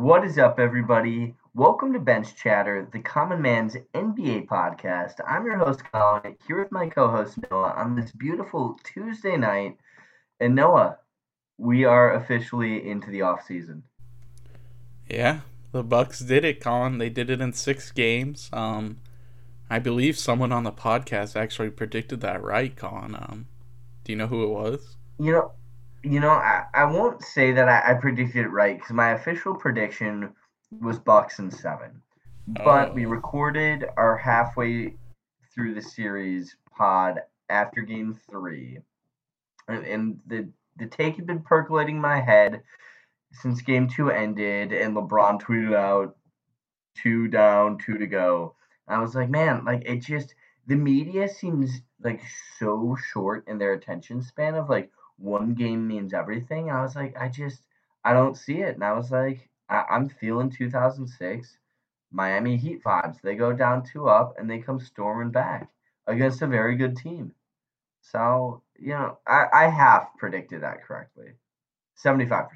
What is up, everybody? Welcome to Bench Chatter, the Common Man's NBA podcast. I'm your host, Colin, here with my co host, Noah, on this beautiful Tuesday night. And Noah, we are officially into the off season. Yeah, the Bucks did it, Colin. They did it in six games. Um, I believe someone on the podcast actually predicted that right, Colin. Um, do you know who it was? You know, you know, I, I won't say that I, I predicted it right because my official prediction was Bucks and seven. But Oh. we recorded our halfway through the series pod after game three. And, and the the take had been percolating in my head since game two ended and LeBron tweeted out two down, two to go. I was like, man, like it just the media seems like so short in their attention span of like one game means everything. I was like, I just I don't see it. And I was like, I, I'm feeling 2006 Miami Heat vibes. They go down two up and they come storming back against a very good team. So, you know, I, I half predicted that correctly. 75%.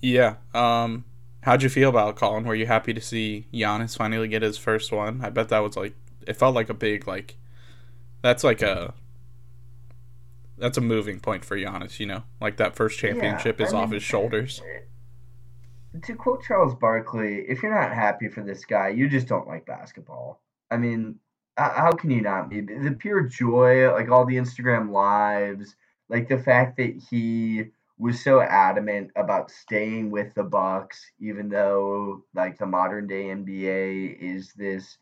Yeah. Um, how'd you feel about it, Colin? Were you happy to see Giannis finally get his first one? I bet that was like it felt like a big like that's like a that's a moving point for Giannis, you know? Like that first championship Yeah, is I off mean, his shoulders. Uh, to quote Charles Barkley, if you're not happy for this guy, you just don't like basketball. I mean, how can you not be? The pure joy, like all the Instagram lives, like the fact that he was so adamant about staying with the Bucks, even though like the modern day NBA is this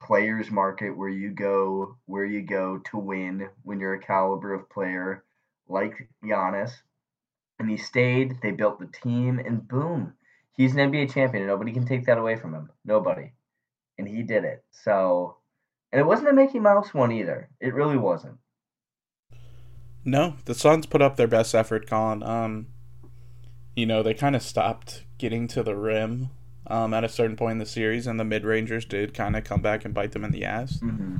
players market where you go where you go to win when you're a caliber of player like Giannis and he stayed. They built the team, and boom, he's an NBA champion. And nobody can take that away from him. Nobody, and he did it. So, and it wasn't a Mickey Mouse one either. It really wasn't. No, the Suns put up their best effort, Colin. Um, you know, they kind of stopped getting to the rim um, at a certain point in the series, and the mid rangers did kind of come back and bite them in the ass. Mm-hmm.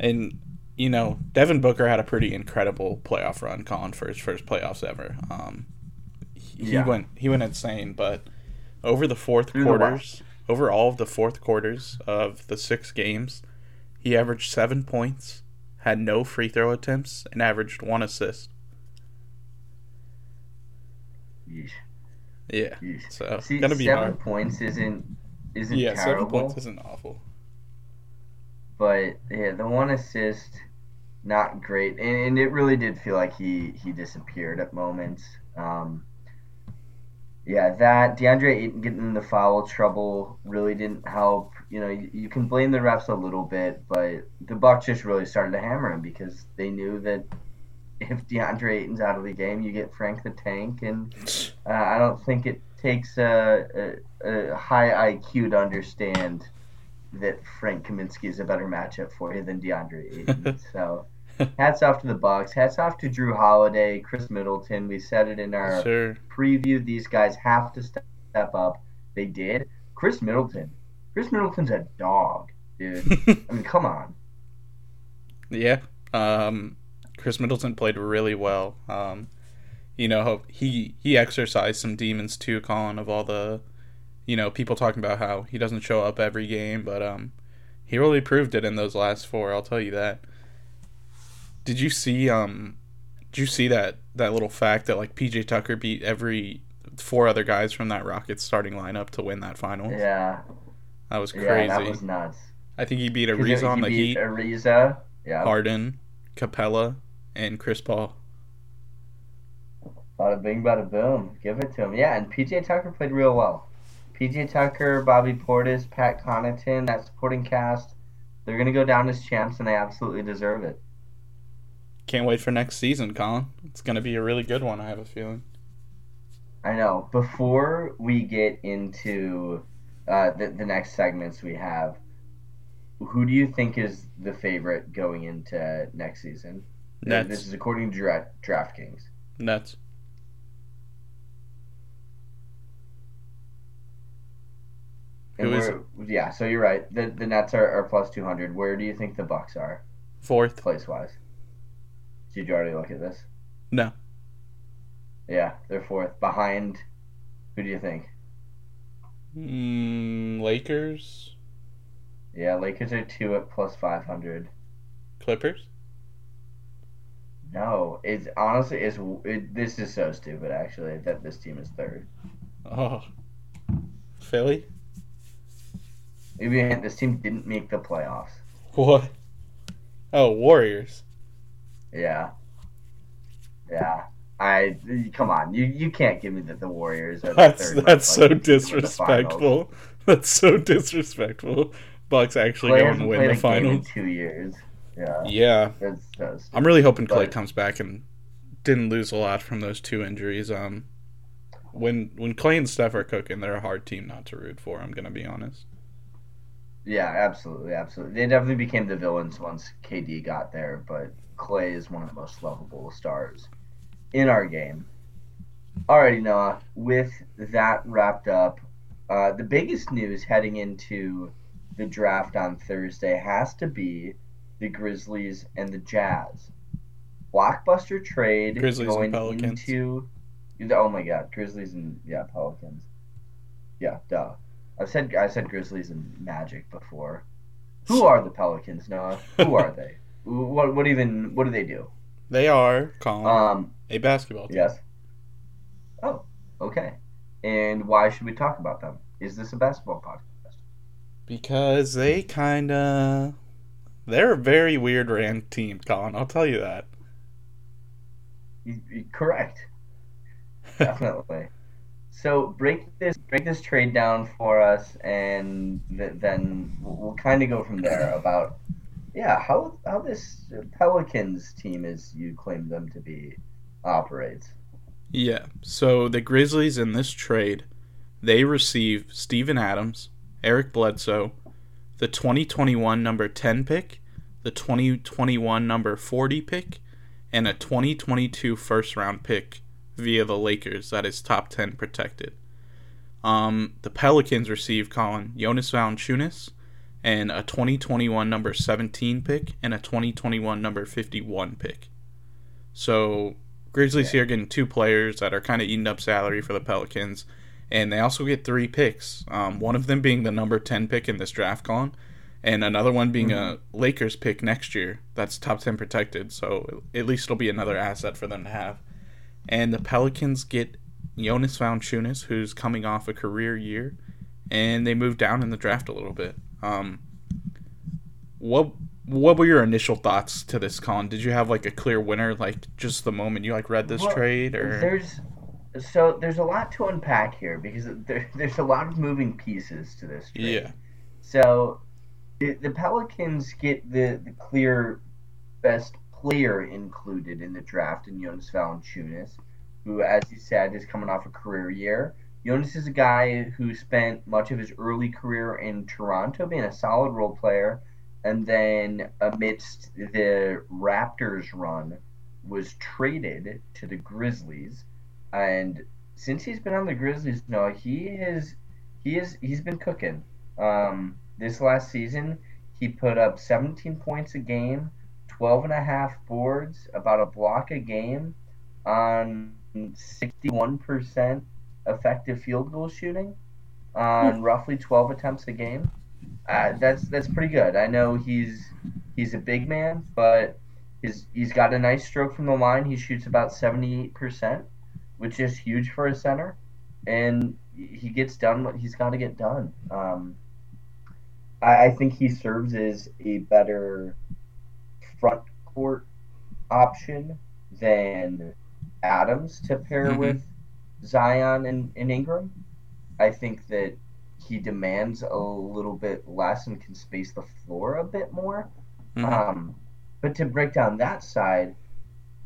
And you know, Devin Booker had a pretty incredible playoff run, Colin, for his first playoffs ever. Um, he Yeah. went he went insane, but over the fourth quarters, over all of the fourth quarters of the six games, he averaged seven points, had no free throw attempts, and averaged one assist. Yeesh, Yeah, so See, gonna be seven hard. points isn't isn't Yeah, seven points isn't awful. but yeah, the one assist, not great, and, and it really did feel like he he disappeared at moments. Um, yeah, that DeAndre Ayton getting in the foul trouble really didn't help. You know, you, you can blame the refs a little bit, but the Bucks just really started to hammer him because they knew that if DeAndre Ayton's out of the game, you get Frank the Tank, and uh, I don't think it takes a, a, a high IQ to understand that Frank Kaminsky is a better matchup for you than DeAndre Ayton. so, hats off to the Bucks. Hats off to Jrue Holiday, Khris Middleton. We said it in our Sure. preview. These guys have to step up. They did. Khris Middleton. Khris Middleton's a dog, dude. I mean, come on. Yeah. Um, Khris Middleton played really well. Um, you know, he he exercised some demons too, Colin, of all the, you know, people talking about how he doesn't show up every game, but um, he really proved it in those last four. I'll tell you that. Did you see um, did you see that that little fact that like PJ Tucker beat every four other guys from that Rockets starting lineup to win that final? Yeah. That was Yeah, crazy. that was nuts. I think he beat Ariza he on the beat Heat, Ariza. Yeah. Harden, Capela, and Chris Paul. Bada bing, bada boom. Give it to him. Yeah, and PJ Tucker played real well. PJ Tucker, Bobby Portis, Pat Connaughton, that supporting cast, they're going to go down as champs, and they absolutely deserve it. Can't wait for next season, Colin. It's going to be a really good one, I have a feeling. I know. Before we get into uh, the, the next segments we have, who do you think is the favorite going into next season? Nets. This is according to Dra- DraftKings. Nets. And Who is Yeah, so you're right. The the Nets are, are plus 200. Where do you think the Bucks are, Fourth. place wise? Did you already look at this? No. Yeah, they're fourth, behind Who do you think? Mm, Lakers, Yeah, Lakers are two at plus five hundred. Clippers. No, it's honestly it's it, this is so stupid actually that this team is third. Oh, Philly. Maybe this team didn't make the playoffs. What? Oh, Warriors. Yeah, yeah. I come on, you you can't give me that the Warriors are the That's third that's so likely team to win the finals. disrespectful. That's so disrespectful. Bucks actually Clay go and win the a game in finals. two years. Yeah, Yeah, that's so stupid. I'm really hoping Clay But- comes back and didn't lose a lot from those two injuries. Um, when when Clay and Steph are cooking, they're a hard team not to root for. I'm gonna be honest. Yeah, absolutely, absolutely. They definitely became the villains once KD got there, but Clay is one of the most lovable stars in our game. Alrighty, Noah. With that wrapped up, uh, the biggest news heading into the draft on Thursday has to be the Grizzlies and the Jazz. Blockbuster trade Grizzlies and going Pelicans. into. Oh my God, Grizzlies and yeah, Pelicans. Yeah, duh. I've said I said Grizzlies and Magic before. Who are the Pelicans, Noah? Who are they? What what even what do they do? They are Colin, Um, a basketball team. yes. Oh, okay. And why should we talk about them? Is this a basketball podcast? Because they kind of. They're a very weird ran team, Colin. I'll tell you that. You- you- Correct. Definitely. so break this break this trade down for us, and th- then we'll, we'll kind of go from there about yeah how how this Pelicans team, is you claim them to be, operates. Yeah. So the Grizzlies in this trade, they receive Steven Adams, Eric Bledsoe, the 2021 number 10 pick, the 2021 number 40 pick, and a 2022 first round pick via the Lakers that is top 10 protected. Um, the Pelicans receive Colin Jonas Valanciunas and a 2021 number 17 pick and a 2021 number 51 pick. So Grizzlies here getting two players that are kind of eating up salary for the Pelicans, and they also get three picks. Um, one of them being the number ten pick in this draft, Colin, and another one being a Lakers pick next year. That's top ten protected, so at least it'll be another asset for them to have. And the Pelicans get Jonas Valanciunas, who's coming off a career year, and they move down in the draft a little bit. Um, what what were your initial thoughts to this con? Did you have like a clear winner, like just the moment you like read this Well, trade, or There's so there's a lot to unpack here because there, there's a lot of moving pieces to this trade. yeah, So the, the Pelicans get the, the clear best player included in the draft in Jonas Valanciunas, who, as you said, is coming off a career year. Jonas is a guy who spent much of his early career in Toronto being a solid role player, and then amidst the Raptors run, was traded to the Grizzlies. And since he's been on the Grizzlies, no, he has he is he's been cooking. Um, this last season, he put up 17 points a game, 12 and a half boards, about a block a game, on 61% effective field goal shooting, on roughly 12 attempts a game. Uh, that's that's pretty good. I know he's he's a big man, but his he's got a nice stroke from the line. He shoots about 78%, which is huge for a center, and he gets done what he's got to get done. Um, I, I think he serves as a better front court option than Adams to pair Mhm. with Zion and, and Ingram. I think that he demands a little bit less and can space the floor a bit more. Mhm. Um, but to break down that side,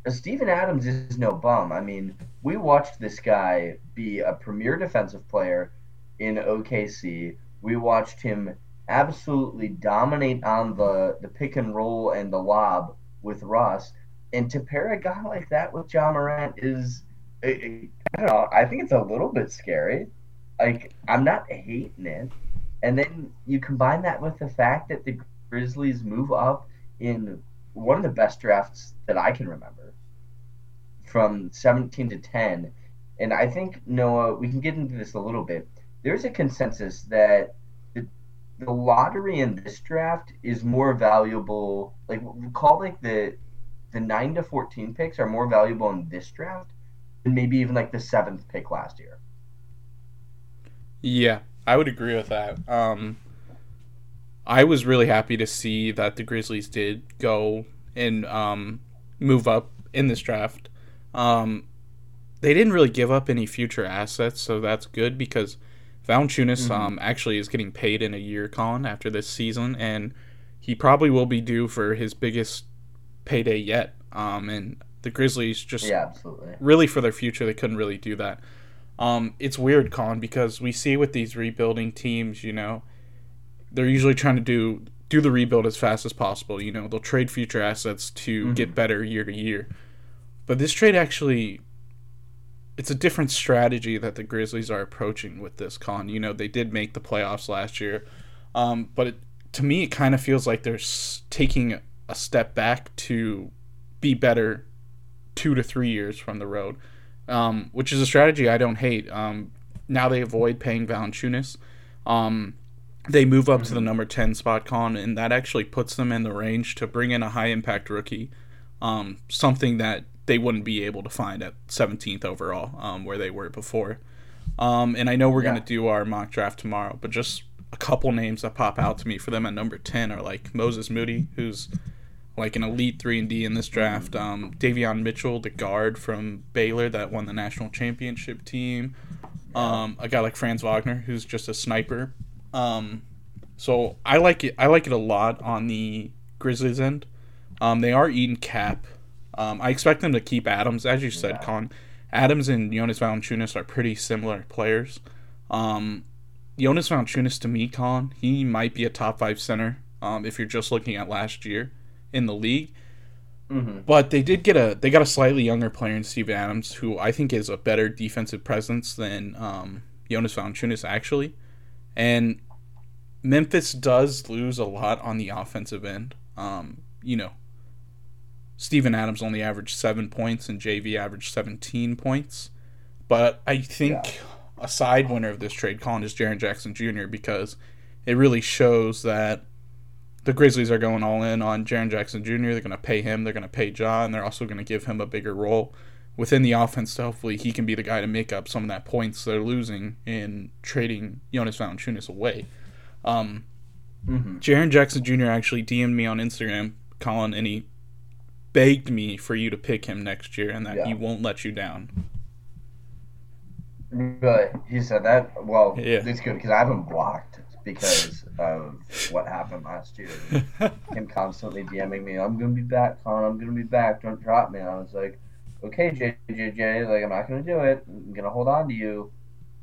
Steven Adams is no bum. I mean, we watched this guy be a premier defensive player in OKC. We watched him absolutely dominate on the, the pick and roll and the lob with Russ. And to pair a guy like that with Ja Morant is, I, don't know, I think it's a little bit scary. Like, I'm not hating it. And then you combine that with the fact that the Grizzlies move up in one of the best drafts that I can remember from 17 to 10 And I think Noah, we can get into this a little bit. There's a consensus that the, the lottery in this draft is more valuable. Like we call like the the nine to fourteen picks are more valuable in this draft than maybe even like the seventh pick last year. Yeah, I would agree with that. Um, I was really happy to see that the Grizzlies did go and um, move up in this draft. Um, they didn't really give up any future assets, so that's good because Valanciunas mm-hmm. um, actually is getting paid in a year, Colin, after this season, and he probably will be due for his biggest payday yet. Um, and the Grizzlies just yeah, absolutely. really for their future, they couldn't really do that. Um, it's weird, Colin, because we see with these rebuilding teams, you know, they're usually trying to do do the rebuild as fast as possible. You know, they'll trade future assets to mm-hmm. get better year to year. But this trade actually it's a different strategy that the Grizzlies are approaching with this con. You know, they did make the playoffs last year. Um, but it, to me it kind of feels like they're s- taking a step back to be better 2 to 3 years from the road. Um, which is a strategy I don't hate. Um, now they avoid paying Valanciunas. Um, they move up mm-hmm. to the mm-hmm. number 10 spot con and that actually puts them in the range to bring in a high impact rookie um, something that they wouldn't be able to find at 17th overall um, where they were before um, and i know we're yeah. going to do our mock draft tomorrow but just a couple names that pop out to me for them at number 10 are like moses moody who's like an elite 3 and d in this draft um, davion mitchell the guard from baylor that won the national championship team um, a guy like franz wagner who's just a sniper um, so I like it. I like it a lot on the Grizzlies end. Um, they are eating cap. Um, I expect them to keep Adams, as you said, yeah. Con. Adams and Jonas Valanciunas are pretty similar players. Um, Jonas Valanciunas to me, Con, he might be a top five center. Um, if you're just looking at last year in the league. Mm-hmm. But they did get a they got a slightly younger player in Steve Adams, who I think is a better defensive presence than um, Jonas Valanciunas actually. And Memphis does lose a lot on the offensive end. Um, you know, Steven Adams only averaged seven points and JV averaged 17 points. But I think yeah. a side winner of this trade, Colin, is Jaren Jackson Jr. because it really shows that the Grizzlies are going all in on Jaren Jackson Jr. They're going to pay him. They're going to pay John. They're also going to give him a bigger role within the offense. So hopefully, he can be the guy to make up some of that points they're losing in trading Jonas Valanciunas away. Um, mm-hmm. Jaren Jackson Jr. actually DM'd me on Instagram, Colin, and he begged me for you to pick him next year and that yeah. he won't let you down. Really? He said that? Well, yeah. it's good because I haven't blocked because of what happened last year. Him constantly DMing me, I'm going to be back, Colin. I'm going to be back. Don't drop me. I was like, okay, JJJ, like, I'm not going to do it. I'm going to hold on to you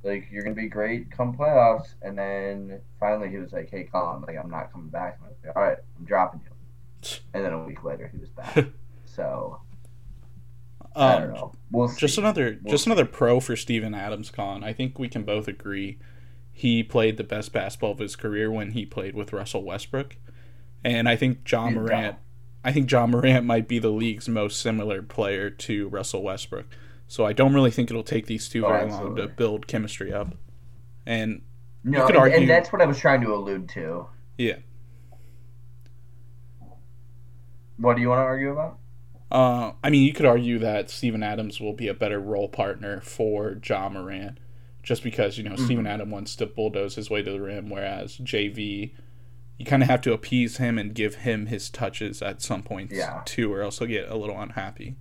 like you're gonna be great come playoffs. And then finally he was like, "Hey, Colin, like I'm not coming back." I was like, "All right, I'm dropping you." And then a week later he was back. so um, I don't know. We'll see. just another we'll just see. another pro for Steven Adams, Con, I think we can both agree he played the best basketball of his career when he played with Russell Westbrook, and I think Ja Morant. I think Ja Morant might be the league's most similar player to Russell Westbrook. So I don't really think it'll take these two oh, very absolutely. long to build chemistry up. And no, you could and, argue, and that's what I was trying to allude to. Yeah. What do you want to argue about? Uh, I mean, you could argue that Steven Adams will be a better role partner for Ja Morant, just because you know mm-hmm. Steven Adams wants to bulldoze his way to the rim, whereas JV, you kind of have to appease him and give him his touches at some points yeah. too, or else he'll get a little unhappy.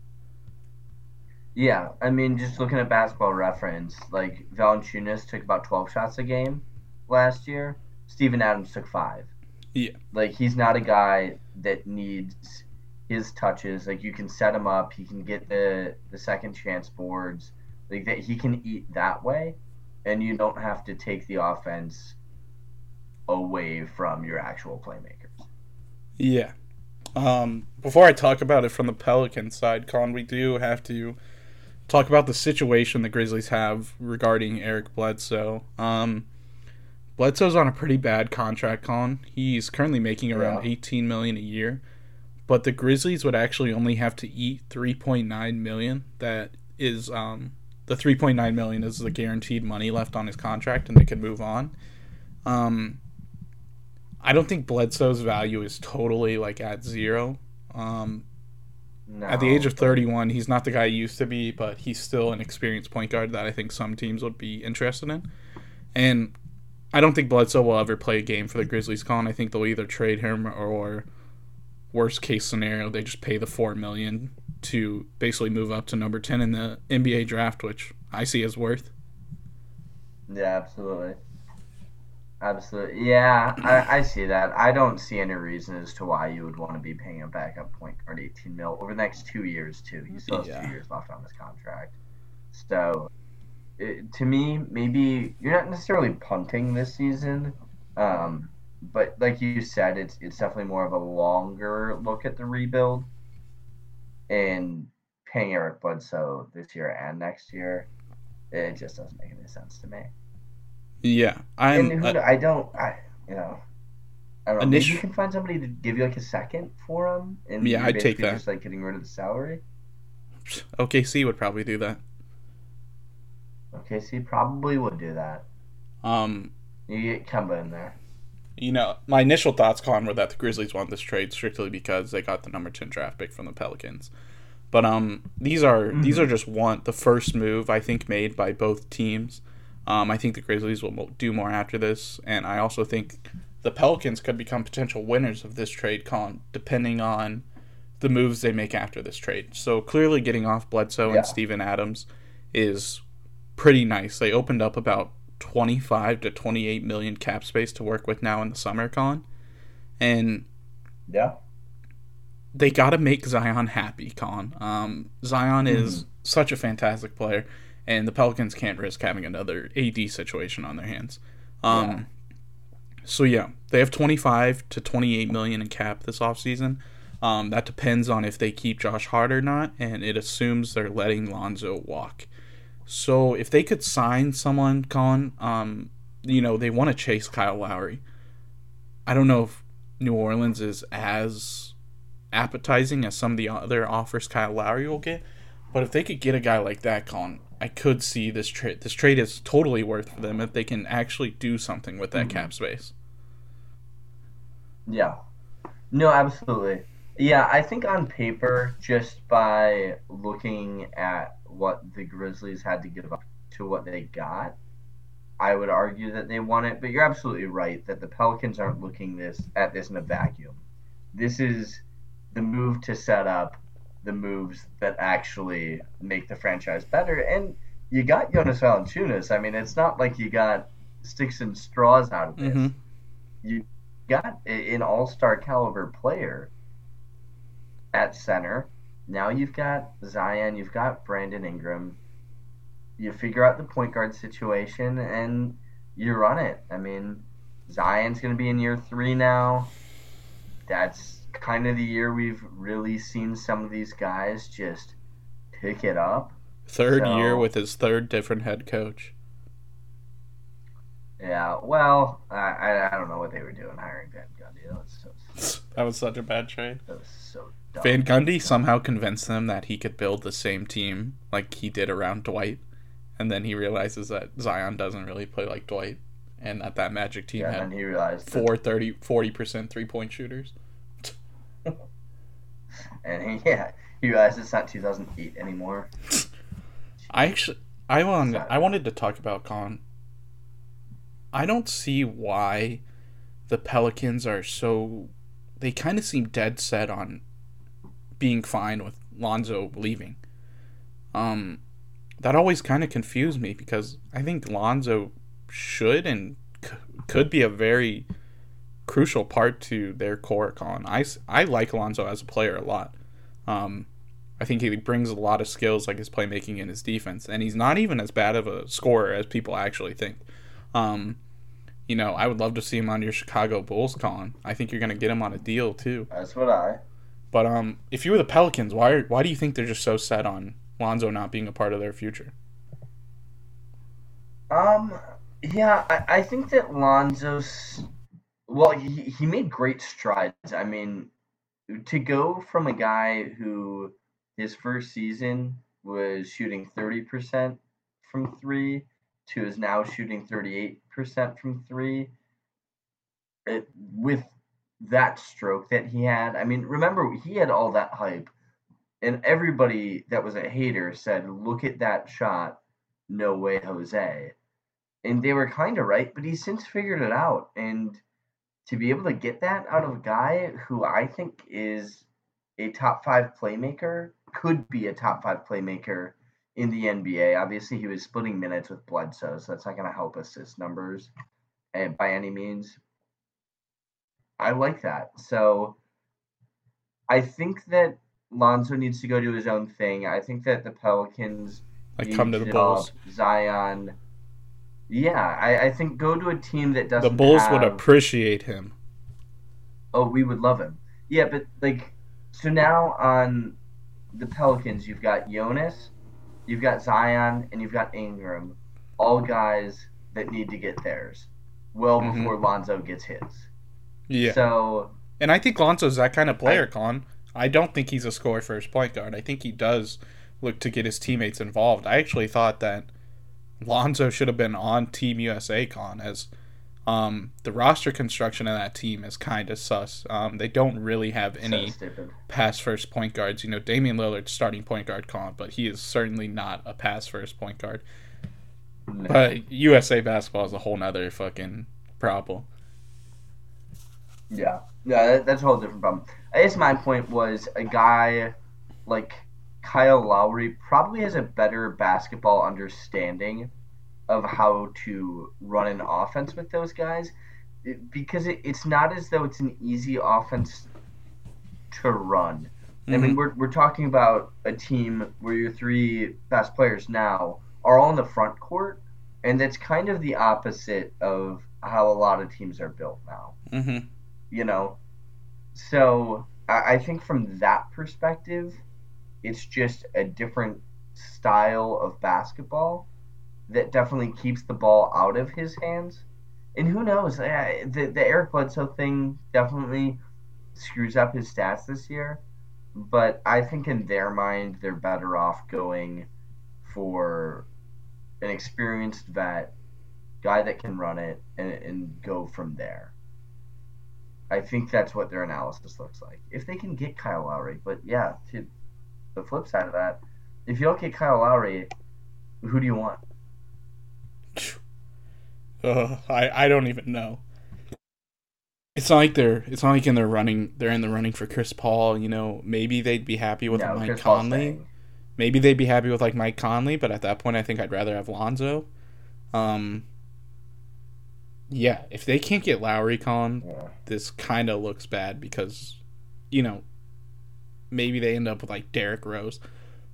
Yeah, I mean, just looking at basketball reference, like Valanciunas took about 12 shots a game last year. Steven Adams took five. Yeah. Like, he's not a guy that needs his touches. Like, you can set him up. He can get the, the second chance boards. Like, that he can eat that way. And you don't have to take the offense away from your actual playmakers. Yeah. Um, before I talk about it from the Pelican side, Con, we do have to talk about the situation the Grizzlies have regarding Eric Bledsoe. Um, Bledsoe's on a pretty bad contract, Con. He's currently making around yeah. 18 million a year, but the Grizzlies would actually only have to eat 3.9 million. That is um, the 3.9 million is the guaranteed money left on his contract, and they could move on. Um, I don't think Bledsoe's value is totally like at zero. Um, no. At the age of 31, he's not the guy he used to be, but he's still an experienced point guard that I think some teams would be interested in. And I don't think Bledsoe will ever play a game for the Grizzlies. Con, I think they'll either trade him or, worst case scenario, they just pay the four million to basically move up to number 10 in the NBA draft, which I see as worth. Yeah, absolutely. Absolutely. Yeah, I, I see that. I don't see any reason as to why you would want to be paying a backup point guard 18 mil over the next two years, too. He still has yeah. two years left on his contract. So, it, to me, maybe you're not necessarily punting this season, um, but like you said, it's it's definitely more of a longer look at the rebuild and paying Eric Bledsoe this year and next year, it just doesn't make any sense to me. Yeah, I'm. And who, uh, I don't. I you know. I don't know. Maybe you can find somebody to give you like a second for him, and yeah, I'd take that. Just like getting rid of the salary. OKC would probably do that. OKC probably would do that. Um, you get Kemba in there. You know, my initial thoughts, Con, were that the Grizzlies won this trade strictly because they got the number ten draft pick from the Pelicans. But um, these are mm-hmm. these are just one the first move I think made by both teams. Um, I think the Grizzlies will do more after this, and I also think the Pelicans could become potential winners of this trade, Con, depending on the moves they make after this trade. So clearly, getting off Bledsoe yeah. and Steven Adams is pretty nice. They opened up about 25 to 28 million cap space to work with now in the summer, Con, and yeah, they got to make Zion happy, Con. Um, Zion mm-hmm. is such a fantastic player and the Pelicans can't risk having another AD situation on their hands. Um, yeah. So yeah, they have 25 to 28 million in cap this offseason. Um, that depends on if they keep Josh Hart or not, and it assumes they're letting Lonzo walk. So if they could sign someone, Colin, um, you know, they want to chase Kyle Lowry. I don't know if New Orleans is as appetizing as some of the other offers Kyle Lowry will get, but if they could get a guy like that, Colin, I could see this trade. This trade is totally worth for them if they can actually do something with that mm-hmm. cap space. Yeah. No, absolutely. Yeah, I think on paper, just by looking at what the Grizzlies had to give up to what they got, I would argue that they won it. But you're absolutely right that the Pelicans aren't looking this at this in a vacuum. This is the move to set up the moves that actually make the franchise better. And you got Jonas Valanciunas. I mean, it's not like you got sticks and straws out of this. Mm-hmm. You got an all-star caliber player at center. Now you've got Zion, you've got Brandon Ingram. You figure out the point guard situation and you run it. I mean, Zion's going to be in year three now. That's kind of the year we've really seen some of these guys just pick it up. Third so, year with his third different head coach. Yeah, well, I, I don't know what they were doing hiring Van Gundy. That was, so, that was such a bad trade. That was so. Van Gundy somehow convinced them that he could build the same team like he did around Dwight, and then he realizes that Zion doesn't really play like Dwight, and that that Magic team yeah, had he realized four 30 40 percent three point shooters. and he, yeah, he realized it's not 2008 anymore. I actually, I want, I wanted to talk about Con. I don't see why the Pelicans are so. They kind of seem dead set on being fine with Lonzo leaving. Um, that always kind of confused me because I think Lonzo should and c- could be a very crucial part to their core. Con, I I like Lonzo as a player a lot. Um, I think he brings a lot of skills like his playmaking and his defense, and he's not even as bad of a scorer as people actually think. Um, you know, I would love to see him on your Chicago Bulls, Colin. I think you're going to get him on a deal too. That's what I. But um, if you were the Pelicans, why why do you think they're just so set on Lonzo not being a part of their future? Um, yeah, I, I think that Lonzo's well, he, he made great strides. I mean, to go from a guy who his first season was shooting 30% from three to is now shooting 38% from three. It, with that stroke that he had, I mean, remember, he had all that hype, and everybody that was a hater said, Look at that shot. No way, Jose. And they were kind of right, but he's since figured it out. And to be able to get that out of a guy who I think is a top five playmaker, could be a top five playmaker in the NBA. Obviously, he was splitting minutes with Bledsoe, so that's not going to help assist numbers eh, by any means. I like that. So I think that Lonzo needs to go do his own thing. I think that the Pelicans like come to the Bulls. Zion. Yeah, I, I think go to a team that doesn't. The Bulls have... would appreciate him. Oh, we would love him. Yeah, but like, so now on the Pelicans, you've got Jonas, you've got Zion, and you've got Ingram, all guys that need to get theirs well mm-hmm. before Lonzo gets his. Yeah. So. And I think Lonzo's that kind of player, I, Con. I don't think he's a score first point guard. I think he does look to get his teammates involved. I actually thought that Lonzo should have been on Team USA Con as um, the roster construction of that team is kind of sus. Um, they don't really have any so pass first point guards. You know, Damian Lillard's starting point guard con, but he is certainly not a pass first point guard. No. But USA basketball is a whole nother fucking problem. Yeah, yeah, that, that's a whole different problem. I guess my point was a guy like Kyle Lowry probably has a better basketball understanding of how to run an offense with those guys because it, it's not as though it's an easy offense to run. Mm-hmm. I mean, mm-hmm. we're, we're talking about a team where your three best players now are all in the front court, and that's kind of the opposite of how a lot of teams are built now. Mm-hmm. You know? So I, I think from that perspective, it's just a different style of basketball that definitely keeps the ball out of his hands. And who knows? The the Eric Bledsoe thing definitely screws up his stats this year. But I think in their mind, they're better off going for an experienced vet, guy that can run it, and, and go from there. I think that's what their analysis looks like. If they can get Kyle Lowry, but yeah, to the flip side of that, if you don't get Kyle Lowry, who do you want? Uh, I I don't even know. It's not like they're it's not like in the running they're in the running for Chris Paul. You know, maybe they'd be happy with no, Mike Chris Conley. Maybe they'd be happy with like Mike Conley, but at that point, I think I'd rather have Lonzo. Um, yeah, if they can't get Lowry con, yeah. this kind of looks bad because, you know, maybe they end up with like Derrick Rose.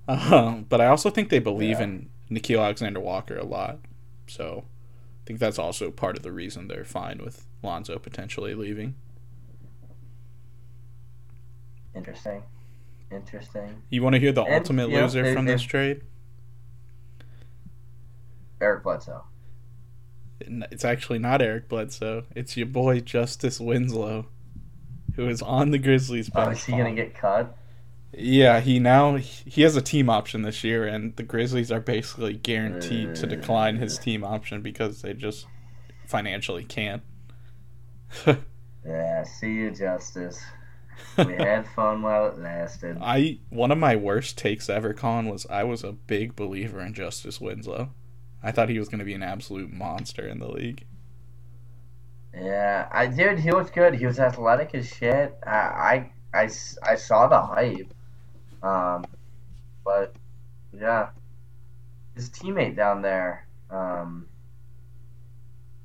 Um, but I also think they believe yeah. in Nickeil Alexander Walker a lot. So I think that's also part of the reason they're fine with Lonzo potentially leaving. Interesting. Interesting. You want to hear the and, ultimate loser know, from this trade? Eric Bledsoe. It's actually not Eric Bledsoe. It's your boy Justise Winslow, who is on the Grizzlies. Oh, is he gonna get cut? Yeah, he now he has a team option this year, and the Grizzlies are basically guaranteed to decline his uh. team option because they just financially can't. yeah, see you, Justise. We had fun while it lasted. I one of my worst takes ever, Con, was I was a big believer in Justise Winslow. I thought he was going to be an absolute monster in the league. Yeah, I did. He was good. He was athletic as shit. I, I, I, I saw the hype. Um, but yeah, his teammate down there, um,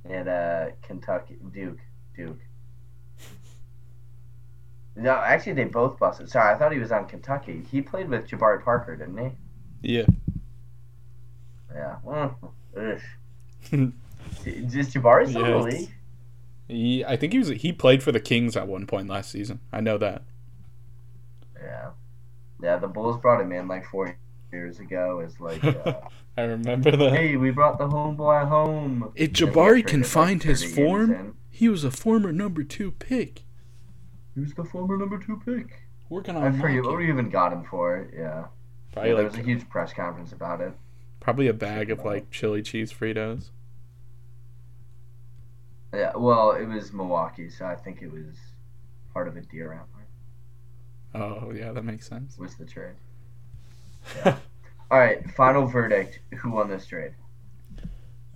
at uh, Kentucky, Duke, Duke. No, actually, they both busted. Sorry, I thought he was on Kentucky. He played with Jabari Parker, didn't he? Yeah. Yeah. Well, Just Jabari still yeah, in the league? He, I think he was. He played for the Kings at one point last season. I know that. Yeah. Yeah, the Bulls brought him in like four years ago Is like. Uh, I remember that. Hey, we brought the homeboy home. If Jabari can find his form, he was a former number two pick. He was the former number two pick. Working on. I forget what we even got him for. Yeah. Probably yeah, like, there was a huge press conference about it. Probably a bag of like chili cheese Fritos. Yeah, well, it was Milwaukee, so I think it was part of a deer antler. Oh yeah, that makes sense. Was the trade? Yeah. All right, final verdict. Who won this trade?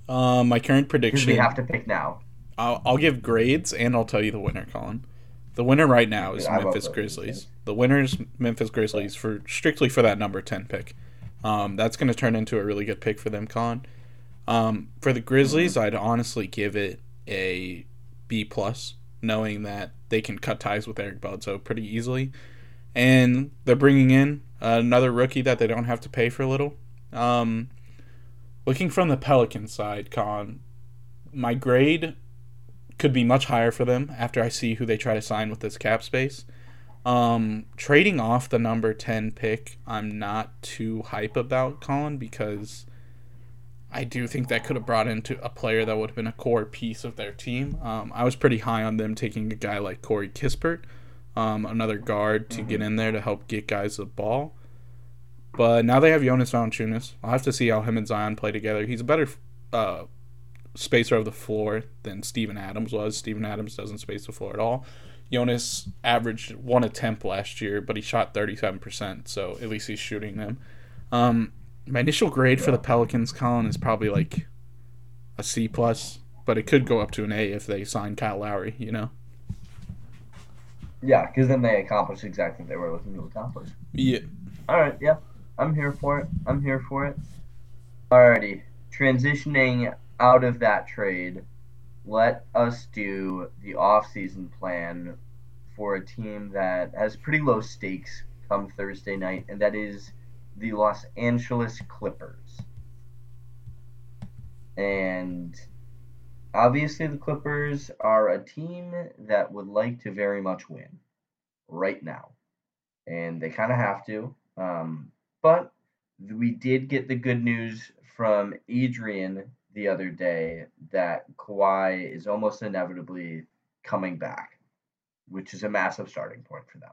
Um, my current prediction. We have to pick now. I'll, I'll give grades and I'll tell you the winner, Colin. The winner right now is Memphis Grizzlies. The winner is Memphis Grizzlies for strictly for that number ten pick. Um, that's going to turn into a really good pick for them, Colin. Um, for the Grizzlies, mm-hmm. I'd honestly give it a B plus, knowing that they can cut ties with Eric Bledsoe pretty easily, and they're bringing in another rookie that they don't have to pay for a little. Um, looking from the Pelican side, Con, my grade could be much higher for them after I see who they try to sign with this cap space. Um, trading off the number 10 pick, I'm not too hype about, Colin, because I do think that could have brought into a player that would have been a core piece of their team. Um, I was pretty high on them taking a guy like Corey Kispert, um, another guard to mm-hmm. get in there to help get guys the ball. But now they have Jonas Valanciunas. I'll have to see how him and Zion play together. He's a better uh, spacer of the floor than Steven Adams was. Steven Adams doesn't space the floor at all. Jonas averaged one attempt last year, but he shot 37%, so at least he's shooting them. Um, my initial grade for the Pelicans, Colin, is probably like a C plus, but it could go up to an A if they sign Kyle Lowry. You know. Yeah, because then they accomplish exactly what they were looking to accomplish. Yeah. All right. Yeah, I'm here for it. I'm here for it. Alrighty, transitioning out of that trade, let us do the off-season plan for a team that has pretty low stakes come Thursday night, and that is the Los Angeles Clippers. And obviously, the Clippers are a team that would like to very much win right now. And they kind of have to. Um, but we did get the good news from Adrian the other day that Kawhi is almost inevitably coming back, which is a massive starting point for them.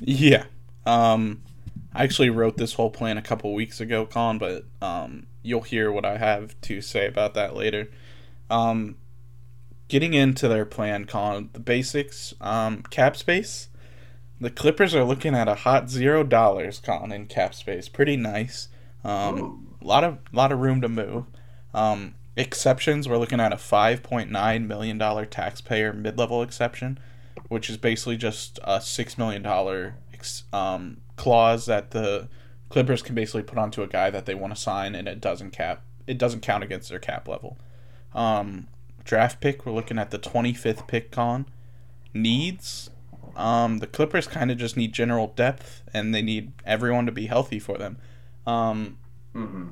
Yeah. Um, I actually wrote this whole plan a couple weeks ago, Con, but um, you'll hear what I have to say about that later. Um, getting into their plan, Con, the basics, um, cap space. The Clippers are looking at a hot zero dollars, Con, in cap space. Pretty nice. Um, lot of lot of room to move. Um, exceptions, we're looking at a five point nine million dollar taxpayer mid level exception, which is basically just a six million dollar um, clause that the Clippers can basically put onto a guy that they want to sign, and it doesn't cap. It doesn't count against their cap level. Um, draft pick, we're looking at the 25th pick. Con needs. Um, the Clippers kind of just need general depth, and they need everyone to be healthy for them. Um, mm-hmm.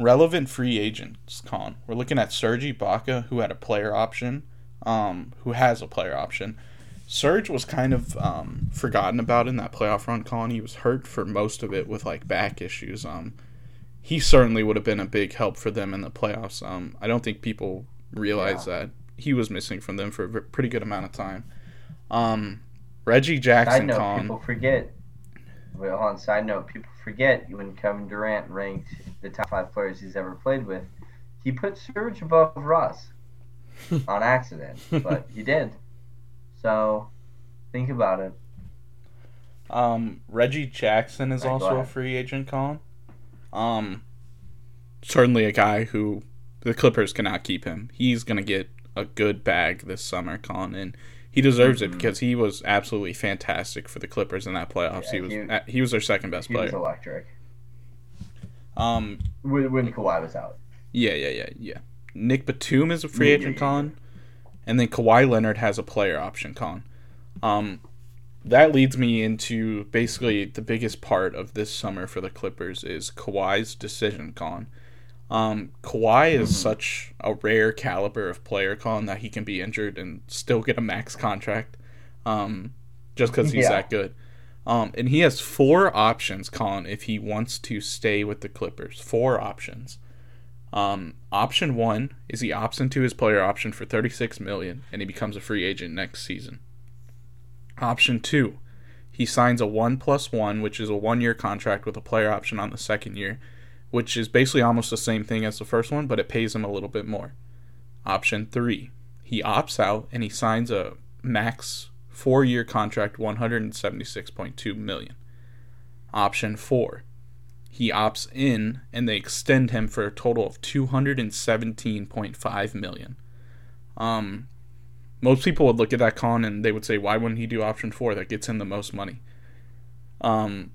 Relevant free agents, Con. We're looking at Serge Ibaka, who had a player option, um, who has a player option. Serge was kind of um, forgotten about in that playoff run. Colin, he was hurt for most of it with like back issues. Um, he certainly would have been a big help for them in the playoffs. Um, I don't think people realize yeah. that he was missing from them for a pretty good amount of time. Um, Reggie Jackson. Note, Colin, people forget. Well, on side note, people forget when Kevin Durant ranked the top five players he's ever played with, he put Serge above Russ on accident, but he did. So think about it. Um, Reggie Jackson is right, also a free agent, Colin. Um, certainly a guy who the Clippers cannot keep him. He's gonna get a good bag this summer, Colin, and he deserves mm-hmm. it because he was absolutely fantastic for the Clippers in that playoffs. Yeah, he was he, he, was their second best he player. Was electric. Um, when, when Kawhi was out. Yeah, yeah, yeah, yeah. Nic Batum is a free yeah, agent, yeah, Colin and then Kawhi Leonard has a player option con. Um, that leads me into basically the biggest part of this summer for the Clippers is Kawhi's decision con. Um, Kawhi is mm-hmm. such a rare caliber of player con that he can be injured and still get a max contract, um, just because he's yeah. that good. Um, and he has four options, Colin, if he wants to stay with the Clippers. Four options. Um, option one is he opts into his player option for 36 million and he becomes a free agent next season. Option two, he signs a one plus one, which is a one year contract with a player option on the second year, which is basically almost the same thing as the first one, but it pays him a little bit more. Option three, he opts out and he signs a max four year contract, 176.2 million. Option four, he opts in and they extend him for a total of 217.5 million. Um, most people would look at that con and they would say, why wouldn't he do option four? That gets him the most money. Um,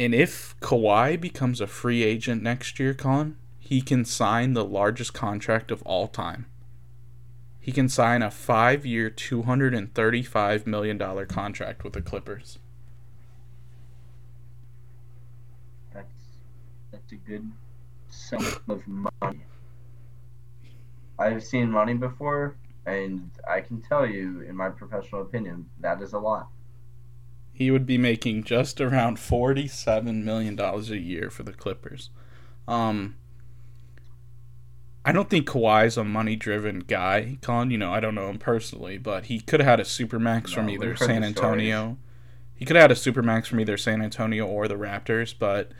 and if Kawhi becomes a free agent next year, con, he can sign the largest contract of all time. He can sign a five year, $235 million contract with the Clippers. That's that's a good sum of money. I've seen money before, and I can tell you, in my professional opinion, that is a lot. He would be making just around $47 million a year for the Clippers. Um, I don't think Kawhi's a money driven guy, Con. You know, I don't know him personally, but he could have had a supermax No, from either San Antonio. He could have had a supermax from either San Antonio or the Raptors, but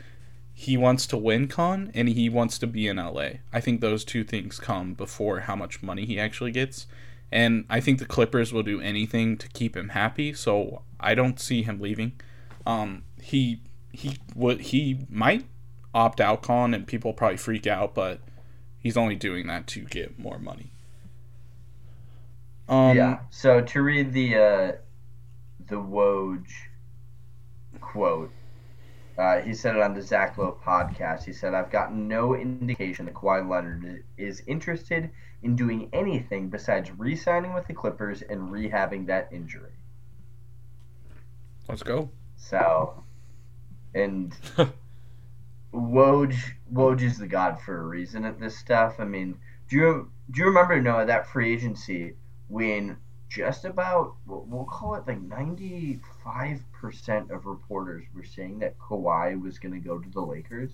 he wants to win Con and he wants to be in LA. I think those two things come before how much money he actually gets. And I think the Clippers will do anything to keep him happy, so I don't see him leaving. Um, he he would he might opt out Con and people probably freak out, but he's only doing that to get more money. Um, yeah. So to read the uh, the Woj quote, uh, he said it on the Zach Lowe podcast. He said, "I've got no indication that Kawhi Leonard is interested in doing anything besides re-signing with the Clippers and rehabbing that injury." let's go. So, and Woj Woj is the god for a reason at this stuff. I mean, do you do you remember Noah that free agency when just about we'll we'll call it like ninety five percent of reporters were saying that Kawhi was going to go to the Lakers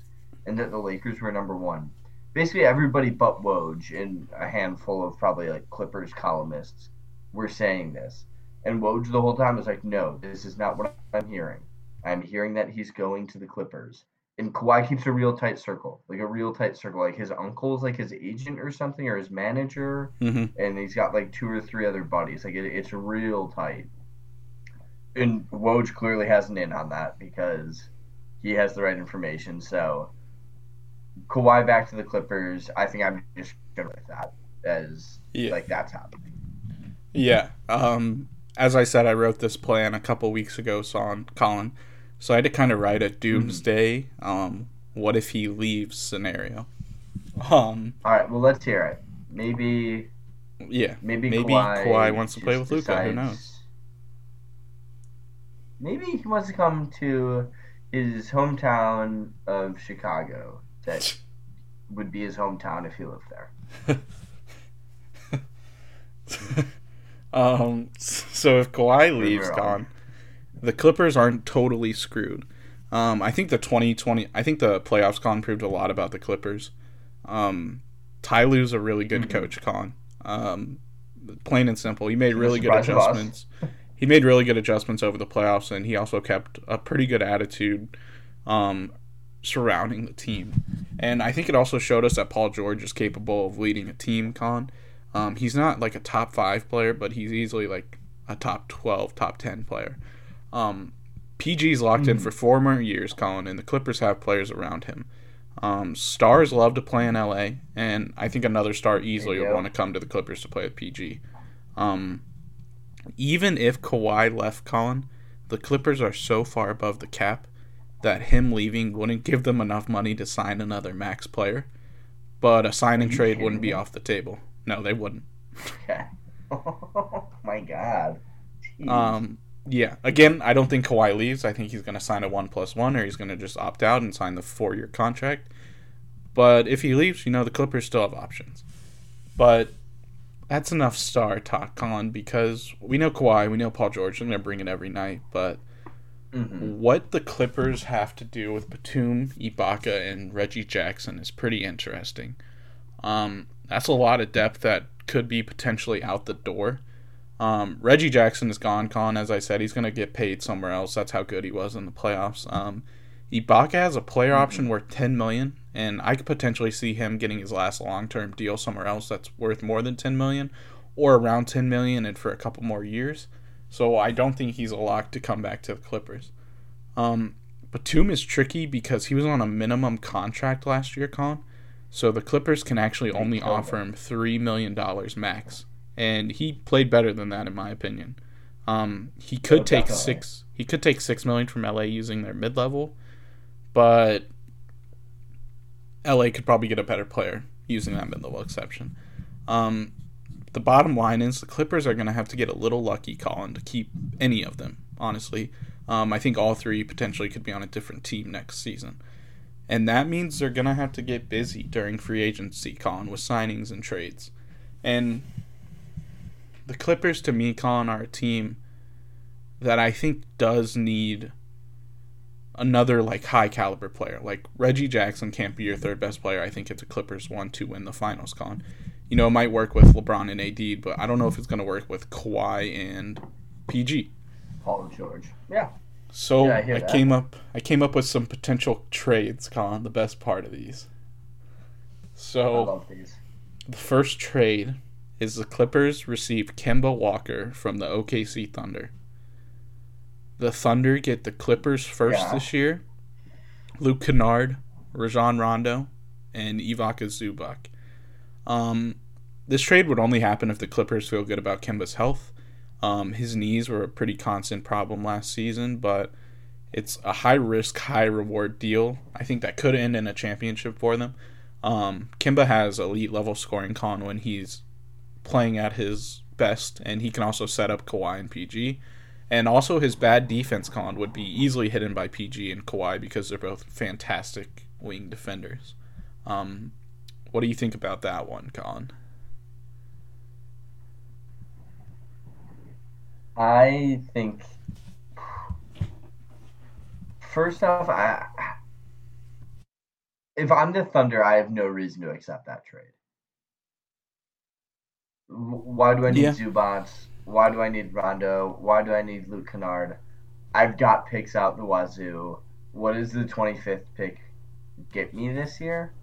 and that the Lakers were number one. Basically, everybody but Woj and a handful of probably like Clippers columnists were saying this. And Woj the whole time was like, "No, this is not what I'm hearing. I'm hearing that he's going to the Clippers." And Kawhi keeps a real tight circle, like a real tight circle. Like his uncle's like his agent or something, or his manager, hmm and he's got like two or three other buddies. Like it, it's real tight. And Woj clearly has an in on that because he has the right information. So Kawhi back to the Clippers. I think I'm just gonna with that as Yeah. like that's happening. Yeah. Um, as I said, I wrote this plan a couple weeks ago, so on Colin. So I had to kind of write a doomsday, um, what if he leaves scenario. Um, All right, well let's hear it. Maybe yeah. maybe Maybe Kawhi, Kawhi wants to play with Luka, who knows? Maybe he wants to come to his hometown of Chicago. That would be his hometown if he lived there. um, so if Kawhi leaves, gone, the Clippers aren't totally screwed. Um, I think the 2020, I think the playoffs con proved a lot about the Clippers. Um, Ty Lue's a really good Mhm. coach, con. Um, plain and simple, he made really good surprise of us. adjustments. He made really good adjustments over the playoffs, and he also kept a pretty good attitude um, surrounding the team. And I think it also showed us that Paul George is capable of leading a team. Con, um, he's not like a top five player, but he's easily like a top twelve, top ten player. Um, PG's locked in Mhm. for four more years, Colin, and the Clippers have players around him. Um, stars love to play in LA, and I think another star easily would want to come to the Clippers to play with PG. Um, even if Kawhi left, Colin, the Clippers are so far above the cap that him leaving wouldn't give them enough money to sign another max player. But a sign and trade wouldn't be off the table. No, they wouldn't. Oh my god. Jeez. Um, yeah. Again, I don't think Kawhi leaves. I think he's going to sign a one plus one, or he's going to just opt out and sign the four year contract. But if he leaves, you know the Clippers still have options. But that's enough star talk, Colin, because we know Kawhi, we know Paul George. I'm going to bring it every night, but Mhm. what the Clippers have to do with Batum, Ibaka, and Reggie Jackson is pretty interesting. Um, that's a lot of depth that could be potentially out the door. Um, Reggie Jackson is gone, Con. As I said, he's going to get paid somewhere else. That's how good he was in the playoffs. Um, Ibaka has a player mm-hmm. option worth 10 million and I could potentially see him getting his last long-term deal somewhere else that's worth more than 10 million or around 10 million and for a couple more years. So I don't think he's a lock to come back to the Clippers. Um, Batum is tricky because he was on a minimum contract last year, Con. So the Clippers can actually only offer him three million dollars max, and he played better than that in my opinion. Um, he could oh, take six. He could take six million from LA using their mid level, but LA could probably get a better player using that mid level exception. Um, the bottom line is the Clippers are going to have to get a little lucky, Colin, to keep any of them. Honestly, um, I think all three potentially could be on a different team next season. And that means they're going to have to get busy during free agency, Colin, with signings and trades. And the Clippers, to me, Colin, are a team that I think does need another like high caliber player. Like Reggie Jackson can't be your third best player. I think if the Clippers want to win the finals, Colin. You know, it might work with LeBron and AD, but I don't know if it's going to work with Kawhi and PG. Paul George. Yeah. So yeah, I, I came up I came up with some potential trades, Colin, the best part of these. So the first trade is the Clippers receive Kemba Walker from the OKC Thunder. The Thunder get the Clippers first yeah. this year. Luke Kennard, Rajon Rondo, and Ivica Zubac. Um, this trade would only happen if the Clippers feel good about Kemba's health. Um, his knees were a pretty constant problem last season, but it's a high risk, high reward deal. I think that could end in a championship for them. Um, Kemba has elite level scoring con when he's playing at his best, and he can also set up Kawhi and PG. And also, his bad defense con would be easily hidden by PG and Kawhi because they're both fantastic wing defenders. Um, what do you think about that one, Colin? I think first off, I if I'm the Thunder, I have no reason to accept that trade. Why do I need yeah. Zubac? Why do I need Rondo? Why do I need Luke Kennard? I've got picks out the wazoo. What does the 25th pick get me this year?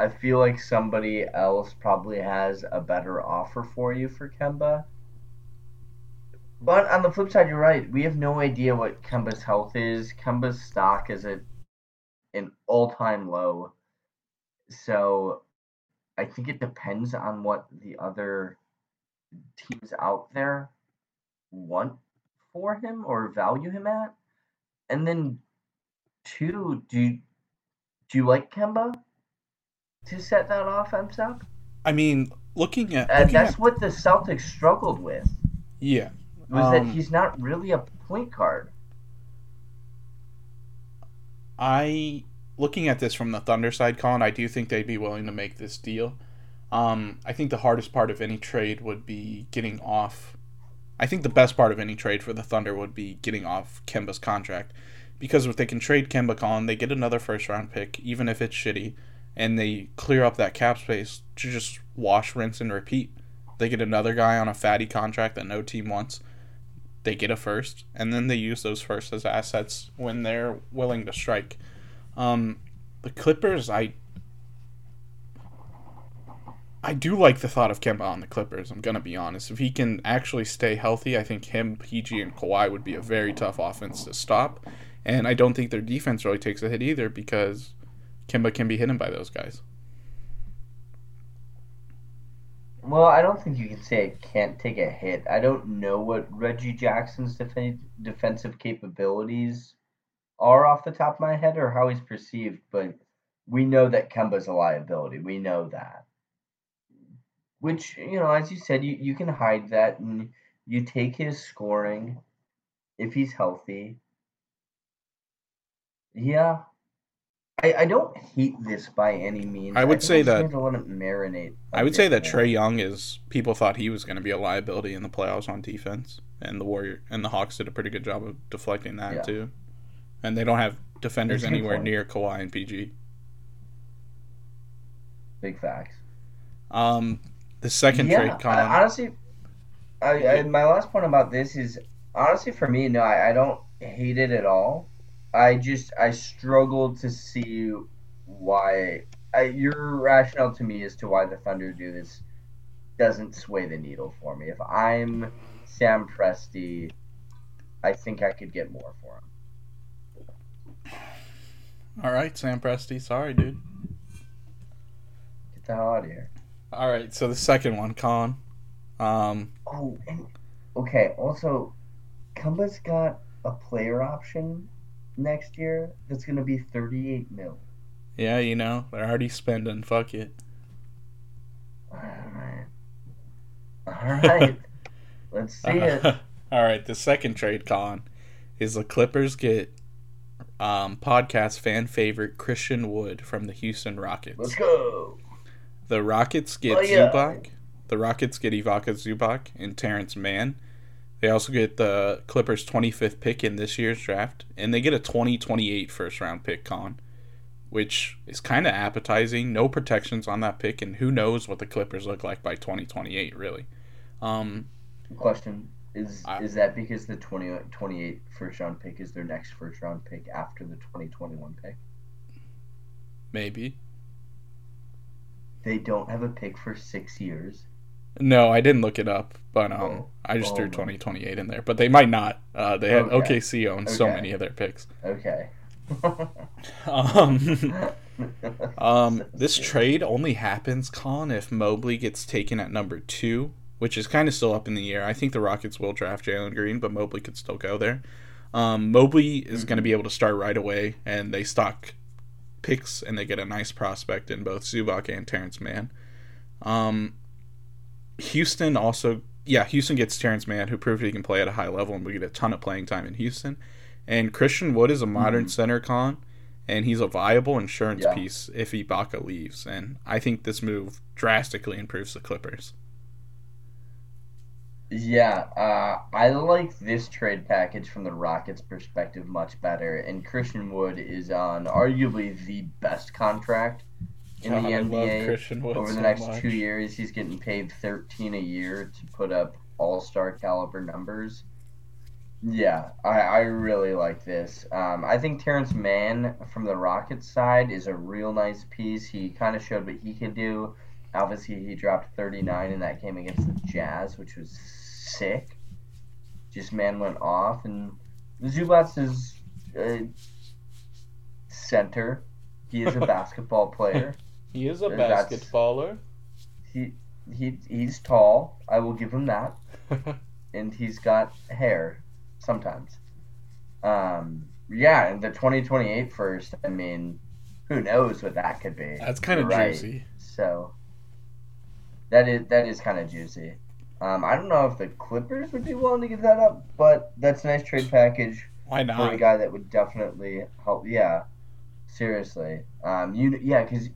I feel like somebody else probably has a better offer for you for Kemba. But on the flip side, you're right. We have no idea what Kemba's health is. Kemba's stock is at an all-time low. So I think it depends on what the other teams out there want for him or value him at. And then two, do you, do you like Kemba to set that offense up? I mean, looking at looking that's at, what the Celtics struggled with. Yeah, was um, that he's not really a point guard. I looking at this from the Thunder side, Colin, I do think they'd be willing to make this deal. Um, I think the hardest part of any trade would be getting off. I think the best part of any trade for the Thunder would be getting off Kemba's contract, because if they can trade Kemba, Colin, they get another first round pick, even if it's shitty, and they clear up that cap space to just wash, rinse, and repeat. They get another guy on a fatty contract that no team wants they get a first, and then they use those firsts as assets when they're willing to strike. Um, the Clippers, I I do like the thought of Kemba on the Clippers. I'm gonna be honest. If he can actually stay healthy, I think him, PG, and Kawhi would be a very tough offense to stop. And I don't think their defense really takes a hit either because Kemba can be hidden by those guys. Well, I don't think you can say it can't take a hit. I don't know what Reggie Jackson's def- defensive capabilities are off the top of my head or how he's perceived, but we know that Kemba's a liability. We know that. Which, you know, as you said, you, you can hide that and you take his scoring if he's healthy. Yeah, I, I don't hate this by any means. I would I say that let it marinate. I would say that Trae Young is. People thought he was going to be a liability in the playoffs on defense, and the Warrior and the Hawks did a pretty good job of deflecting that yeah. too. And they don't have defenders anywhere near Kawhi and PG. Big facts. Um, the second yeah, trade, Colin. I, honestly, I, I, my last point about this is honestly for me, no, I, I don't hate it at all I just I struggle to see why I, your rationale to me as to why the Thunder do this doesn't sway the needle for me. If I'm Sam Presti, I think I could get more for him. All right, Sam Presti. Sorry, dude. Get the hell out of here. All right, so the second one, Colin. Um, Oh, and okay. Also, Kemba's got a player option next year that's gonna be 38 mil. yeah, you know they're already spending. Fuck it. All right. All right. Let's see it. All right, the second trade, Colin, is the Clippers get um, podcast fan favorite Christian Wood from the Houston Rockets. Let's go. The Rockets get Oh, yeah. Zubac. The Rockets get Ivica Zubac and Terrence Mann. They also get the Clippers' 25th pick in this year's draft, and they get a 2028 first round pick, Con, which is kind of appetizing. No protections on that pick, and who knows what the Clippers look like by 2028, really. Um, Question is I- is that because the 20, 28 first round pick is their next first round pick after the 2021 pick? maybe. They don't have a pick for 6 years. No, I didn't look it up, but um, Oh. I just Oh, threw 2028 in there. But they might not. Uh, they had Okay. OKC owns so many of their picks. Okay. Um, um, this trade only happens, Colin, if Mobley gets taken at number two, which is kind of still up in the air. I think the Rockets will draft Jalen Green, but Mobley could still go there. Um, Mobley is going to be able to start right away, and they stock picks and they get a nice prospect in both Zubac and Terrence Mann. Um, Houston also, yeah, Houston gets Terrence Mann, who proved he can play at a high level, and we get a ton of playing time in Houston. And Christian Wood is a modern Mhm. center con, and he's a viable insurance Yeah. piece if Ibaka leaves. And I think this move drastically improves the Clippers. Yeah, uh, I like this trade package from the Rockets' perspective much better. And Christian Wood is on arguably the best contract in God, the I NBA. Over the so next much. two years, he's getting paid 13 a year to put up all-star caliber numbers. Yeah, I, I really like this. Um, I think Terrence Mann from the Rockets side is a real nice piece. He kind of showed what he could do. Obviously, he dropped 39 in that game against the Jazz, which was sick. Just man went off, and Zubac is a center. He is a basketball player. He is a That's- basketballer. He he he's tall. I will give him that, and he's got hair sometimes. Um, yeah, and the 2028 first. I mean, who knows what that could be? That's kind of Right. juicy. So that is that is kind of juicy. Um, I don't know if the Clippers would be willing to give that up, but that's a nice trade package Why not? for a guy that would definitely help. Yeah, seriously. Um, you yeah, because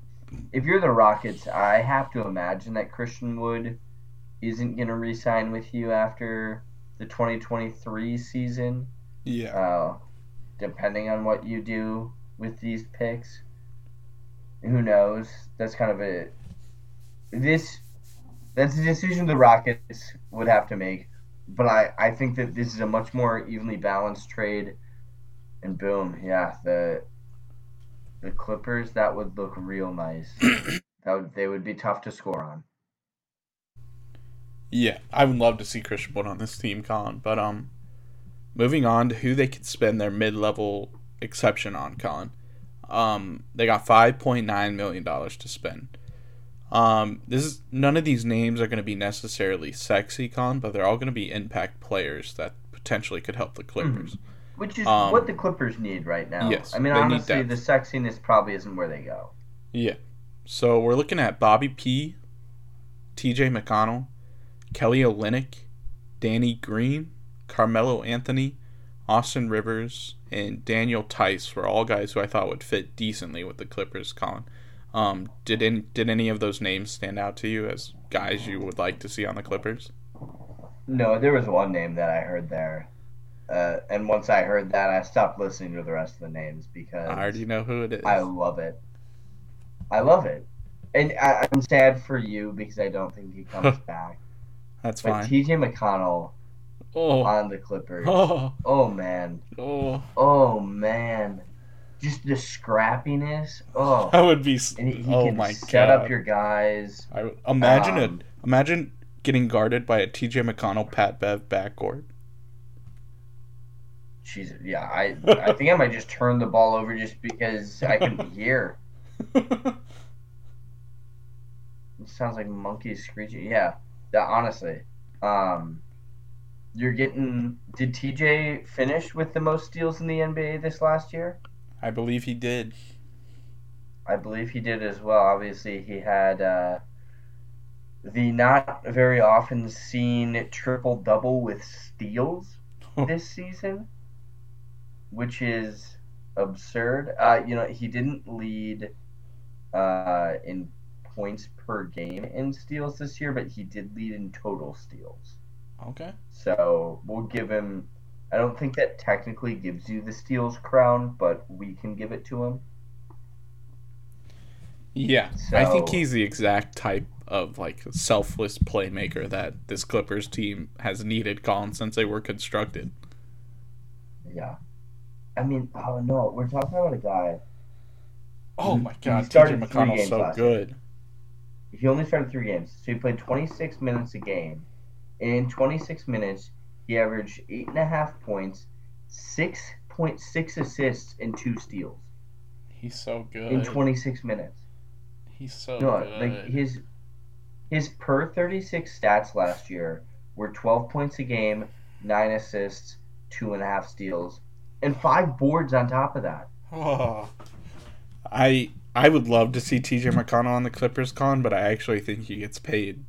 if you're the Rockets, I have to imagine that Christian Wood isn't gonna re-sign with you after the 2023 season. Yeah. Uh, depending on what you do with these picks, who knows? That's kind of a this. That's a decision the Rockets would have to make, but I, I think that this is a much more evenly balanced trade, and boom, yeah, the the Clippers that would look real nice. that would they would be tough to score on. Yeah, I would love to see Christian Wood on this team, Colin. But um, moving on to who they could spend their mid-level exception on, Colin. Um, they got five point nine million dollars to spend. Um, this is none of these names are going to be necessarily sexy, Colin, but they're all going to be impact players that potentially could help the Clippers. Which is Um, what the Clippers need right now. yes, I mean honestly, the sexiness probably isn't where they go. Yeah. So we're looking at Bobby P, T.J. McConnell, Kelly Olynyk, Danny Green, Carmelo Anthony, Austin Rivers, and Daniel Theis were all guys who I thought would fit decently with the Clippers. Colin, um, did any, did any of those names stand out to you as guys you would like to see on the Clippers? No, there was one name that I heard there. Uh, and once I heard that, I stopped listening to the rest of the names because I already know who it is. I love it. I love it. And I, I'm sad for you because I don't think he comes back. That's But fine. TJ McConnell, oh. on the Clippers. Oh, oh man. Oh. Oh man. Just the scrappiness. Oh. That would be. And he, he oh can my set god. up your guys. I imagine Um, it. Imagine getting guarded by a TJ McConnell, Pat Bev backcourt. Jeez, yeah, I I think I might just turn the ball over just because I can hear. It sounds like monkeys screeching. Yeah, that honestly. Um, you're getting. Did TJ finish with the most steals in the NBA this last year? I believe he did. I believe he did as well. Obviously, he had uh, the not very often seen triple double with steals this season, which is absurd. Uh, you know, he didn't lead uh, in points per game in steals this year, but he did lead in total steals. Okay. So we'll give him. I don't think that technically gives you the steals crown, but we can give it to him. Yeah, I think he's the exact type of like selfless playmaker that this Clippers team has needed, Colin, since they were constructed. Yeah. I mean, oh no, we're talking about a guy. Oh my God, TJ McConnell's so last year. He only started three games, so he played 26 minutes a game. In 26 minutes, he averaged eight and a half points, 6.6 assists, and two steals He's so good. in 26 minutes. He's so No, good. like his his per 36 stats last year were 12 points a game, nine assists, two and a half steals, and five boards on top of that. Oh. I I would love to see TJ McConnell on the Clippers con, but I actually think he gets paid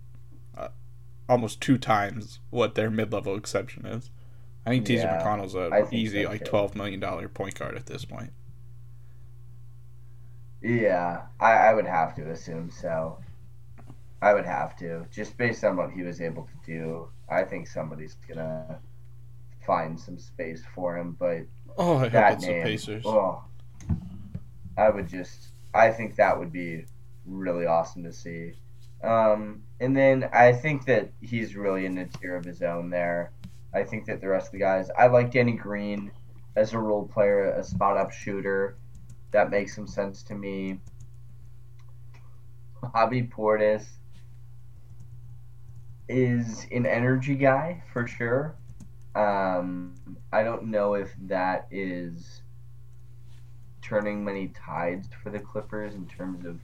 uh, almost two times what their mid-level exception is. I think TJ Yeah, McConnell's a easy so, like too. twelve million dollar point guard at this point. Yeah, I, I would have to assume so. I would have to, just based on what he was able to do. I think somebody's gonna find some space for him, but Oh, I that name, the Pacers. oh, I would just, I think that would be really awesome to see. Um, and then I think that he's really in a tier of his own there. I think that the rest of the guys, I like Danny Green as a role player, a spot up shooter. That makes some sense to me. Javi Portis is an energy guy for sure. Um, I don't know if that is turning many tides for the Clippers in terms of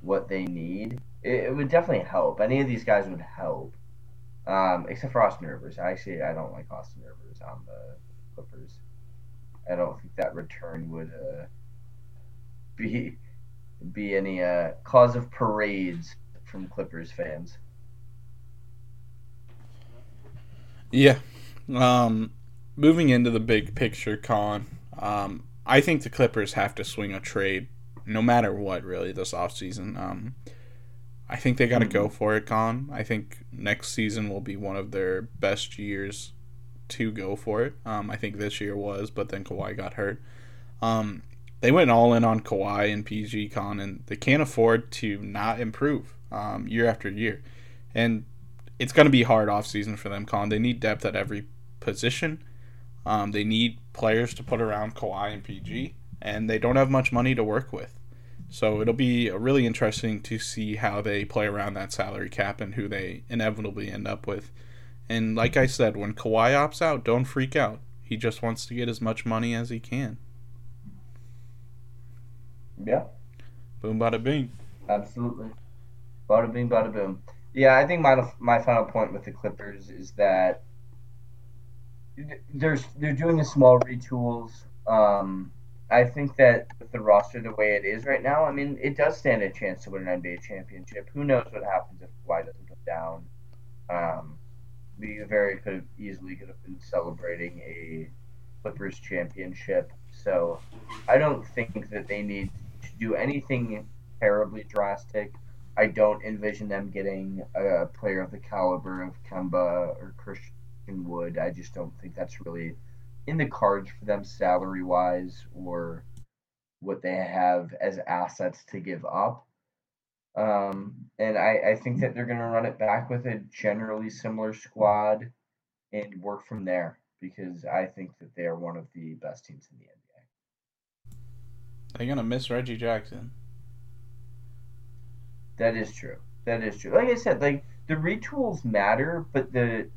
what they need. It, it would definitely help. Any of these guys would help, um, except for Austin Rivers. Actually, I don't like Austin Rivers on the Clippers. I don't think that return would uh, be be any uh, cause of parades from Clippers fans. Yeah. Um, moving into the big picture, Con, um, I think the Clippers have to swing a trade no matter what, really, this offseason. Um, I think they got to go for it, Con. I think next season will be one of their best years to go for it. Um, I think this year was, but then Kawhi got hurt. Um, they went all in on Kawhi and PG Con, and they can't afford to not improve um, year after year. And it's going to be hard offseason for them, Con. They need depth at every position. Um, they need players to put around Kawhi and PG, and they don't have much money to work with. So it'll be really interesting to see how they play around that salary cap and who they inevitably end up with. And like I said, when Kawhi opts out, don't freak out. He just wants to get as much money as he can. Yeah. Boom, bada bing. Absolutely. Bada bing, bada boom. Yeah, I think my my final point with the Clippers is that there's they're doing the small retools. Um, I think that with the roster the way it is right now, I mean, it does stand a chance to win an NBA championship. Who knows what happens if Kawhi doesn't go down? Um, we very could have easily could have been celebrating a Clippers championship. So I don't think that they need to do anything terribly drastic. I don't envision them getting a player of the caliber of Kemba or Christian Wood. I just don't think that's really in the cards for them salary wise or what they have as assets to give up. Um, and I, I think that they're going to run it back with a generally similar squad. and work from there because I think that they are one of the best teams in the NBA. They're gonna miss Reggie Jackson. That is true. That is true. Like I said, like the retools matter, but the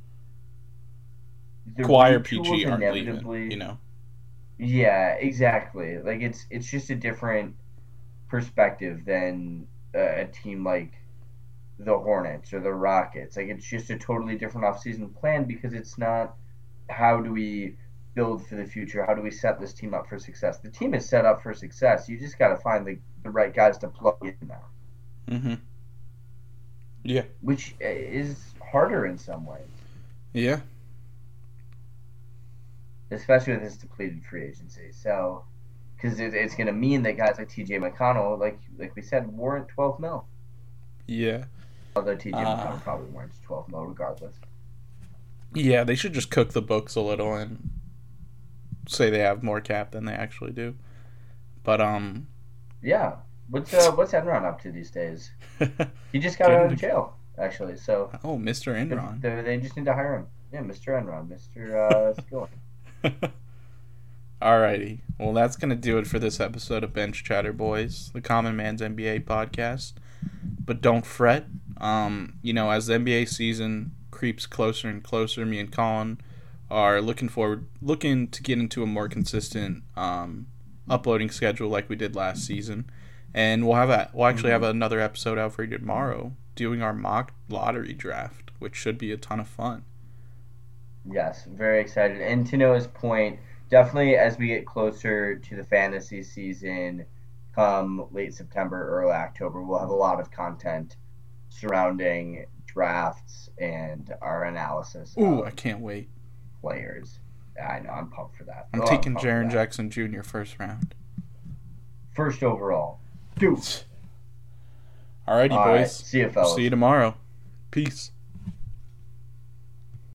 the Kawhi PG aren't leaving, you know. Yeah, exactly. Like it's it's just a different perspective than a, a team like the Hornets or the Rockets. Like it's just a totally different offseason plan because it's not how do we build for the future? How do we set this team up for success? The team is set up for success. You just got to find the, the right guys to plug in now. Mm-hmm. Yeah. Which is harder in some ways. Yeah. Especially with this depleted free agency. So, because it, it's going to mean that guys like T.J. McConnell, like like we said, warrant 12 mil. Yeah. Although T.J. Uh, McConnell probably warrants 12 mil regardless. Yeah, they should just cook the books a little and say they have more cap than they actually do. But um. Yeah. What's uh, what's Enron up to these days? he just got out of jail, actually. So. Oh, Mr. Enron. They, they just need to hire him. Yeah, Mr. Enron, Mr. Uh, Skilling. Alrighty. Well, that's going to do it for this episode of Bench Chatter Boys, the Common Man's NBA podcast. But don't fret. Um, you know, as the NBA season creeps closer and closer, me and Colin are looking forward, looking to get into a more consistent um, uploading schedule like we did last season. And we'll have a, we'll actually have mm-hmm. another episode out for you tomorrow, doing our mock lottery draft, which should be a ton of fun. Yes, very excited. And to Noah's point, definitely as we get closer to the fantasy season, come late September, early October, we'll have a lot of content surrounding drafts and our analysis. Ooh, I can't wait. Players. I know, I'm pumped for that. I'm oh, taking I'm Jaren Jackson Jr. first round. First overall. Dude. Alrighty, All boys. Right, see you, fellas. See you tomorrow. Peace.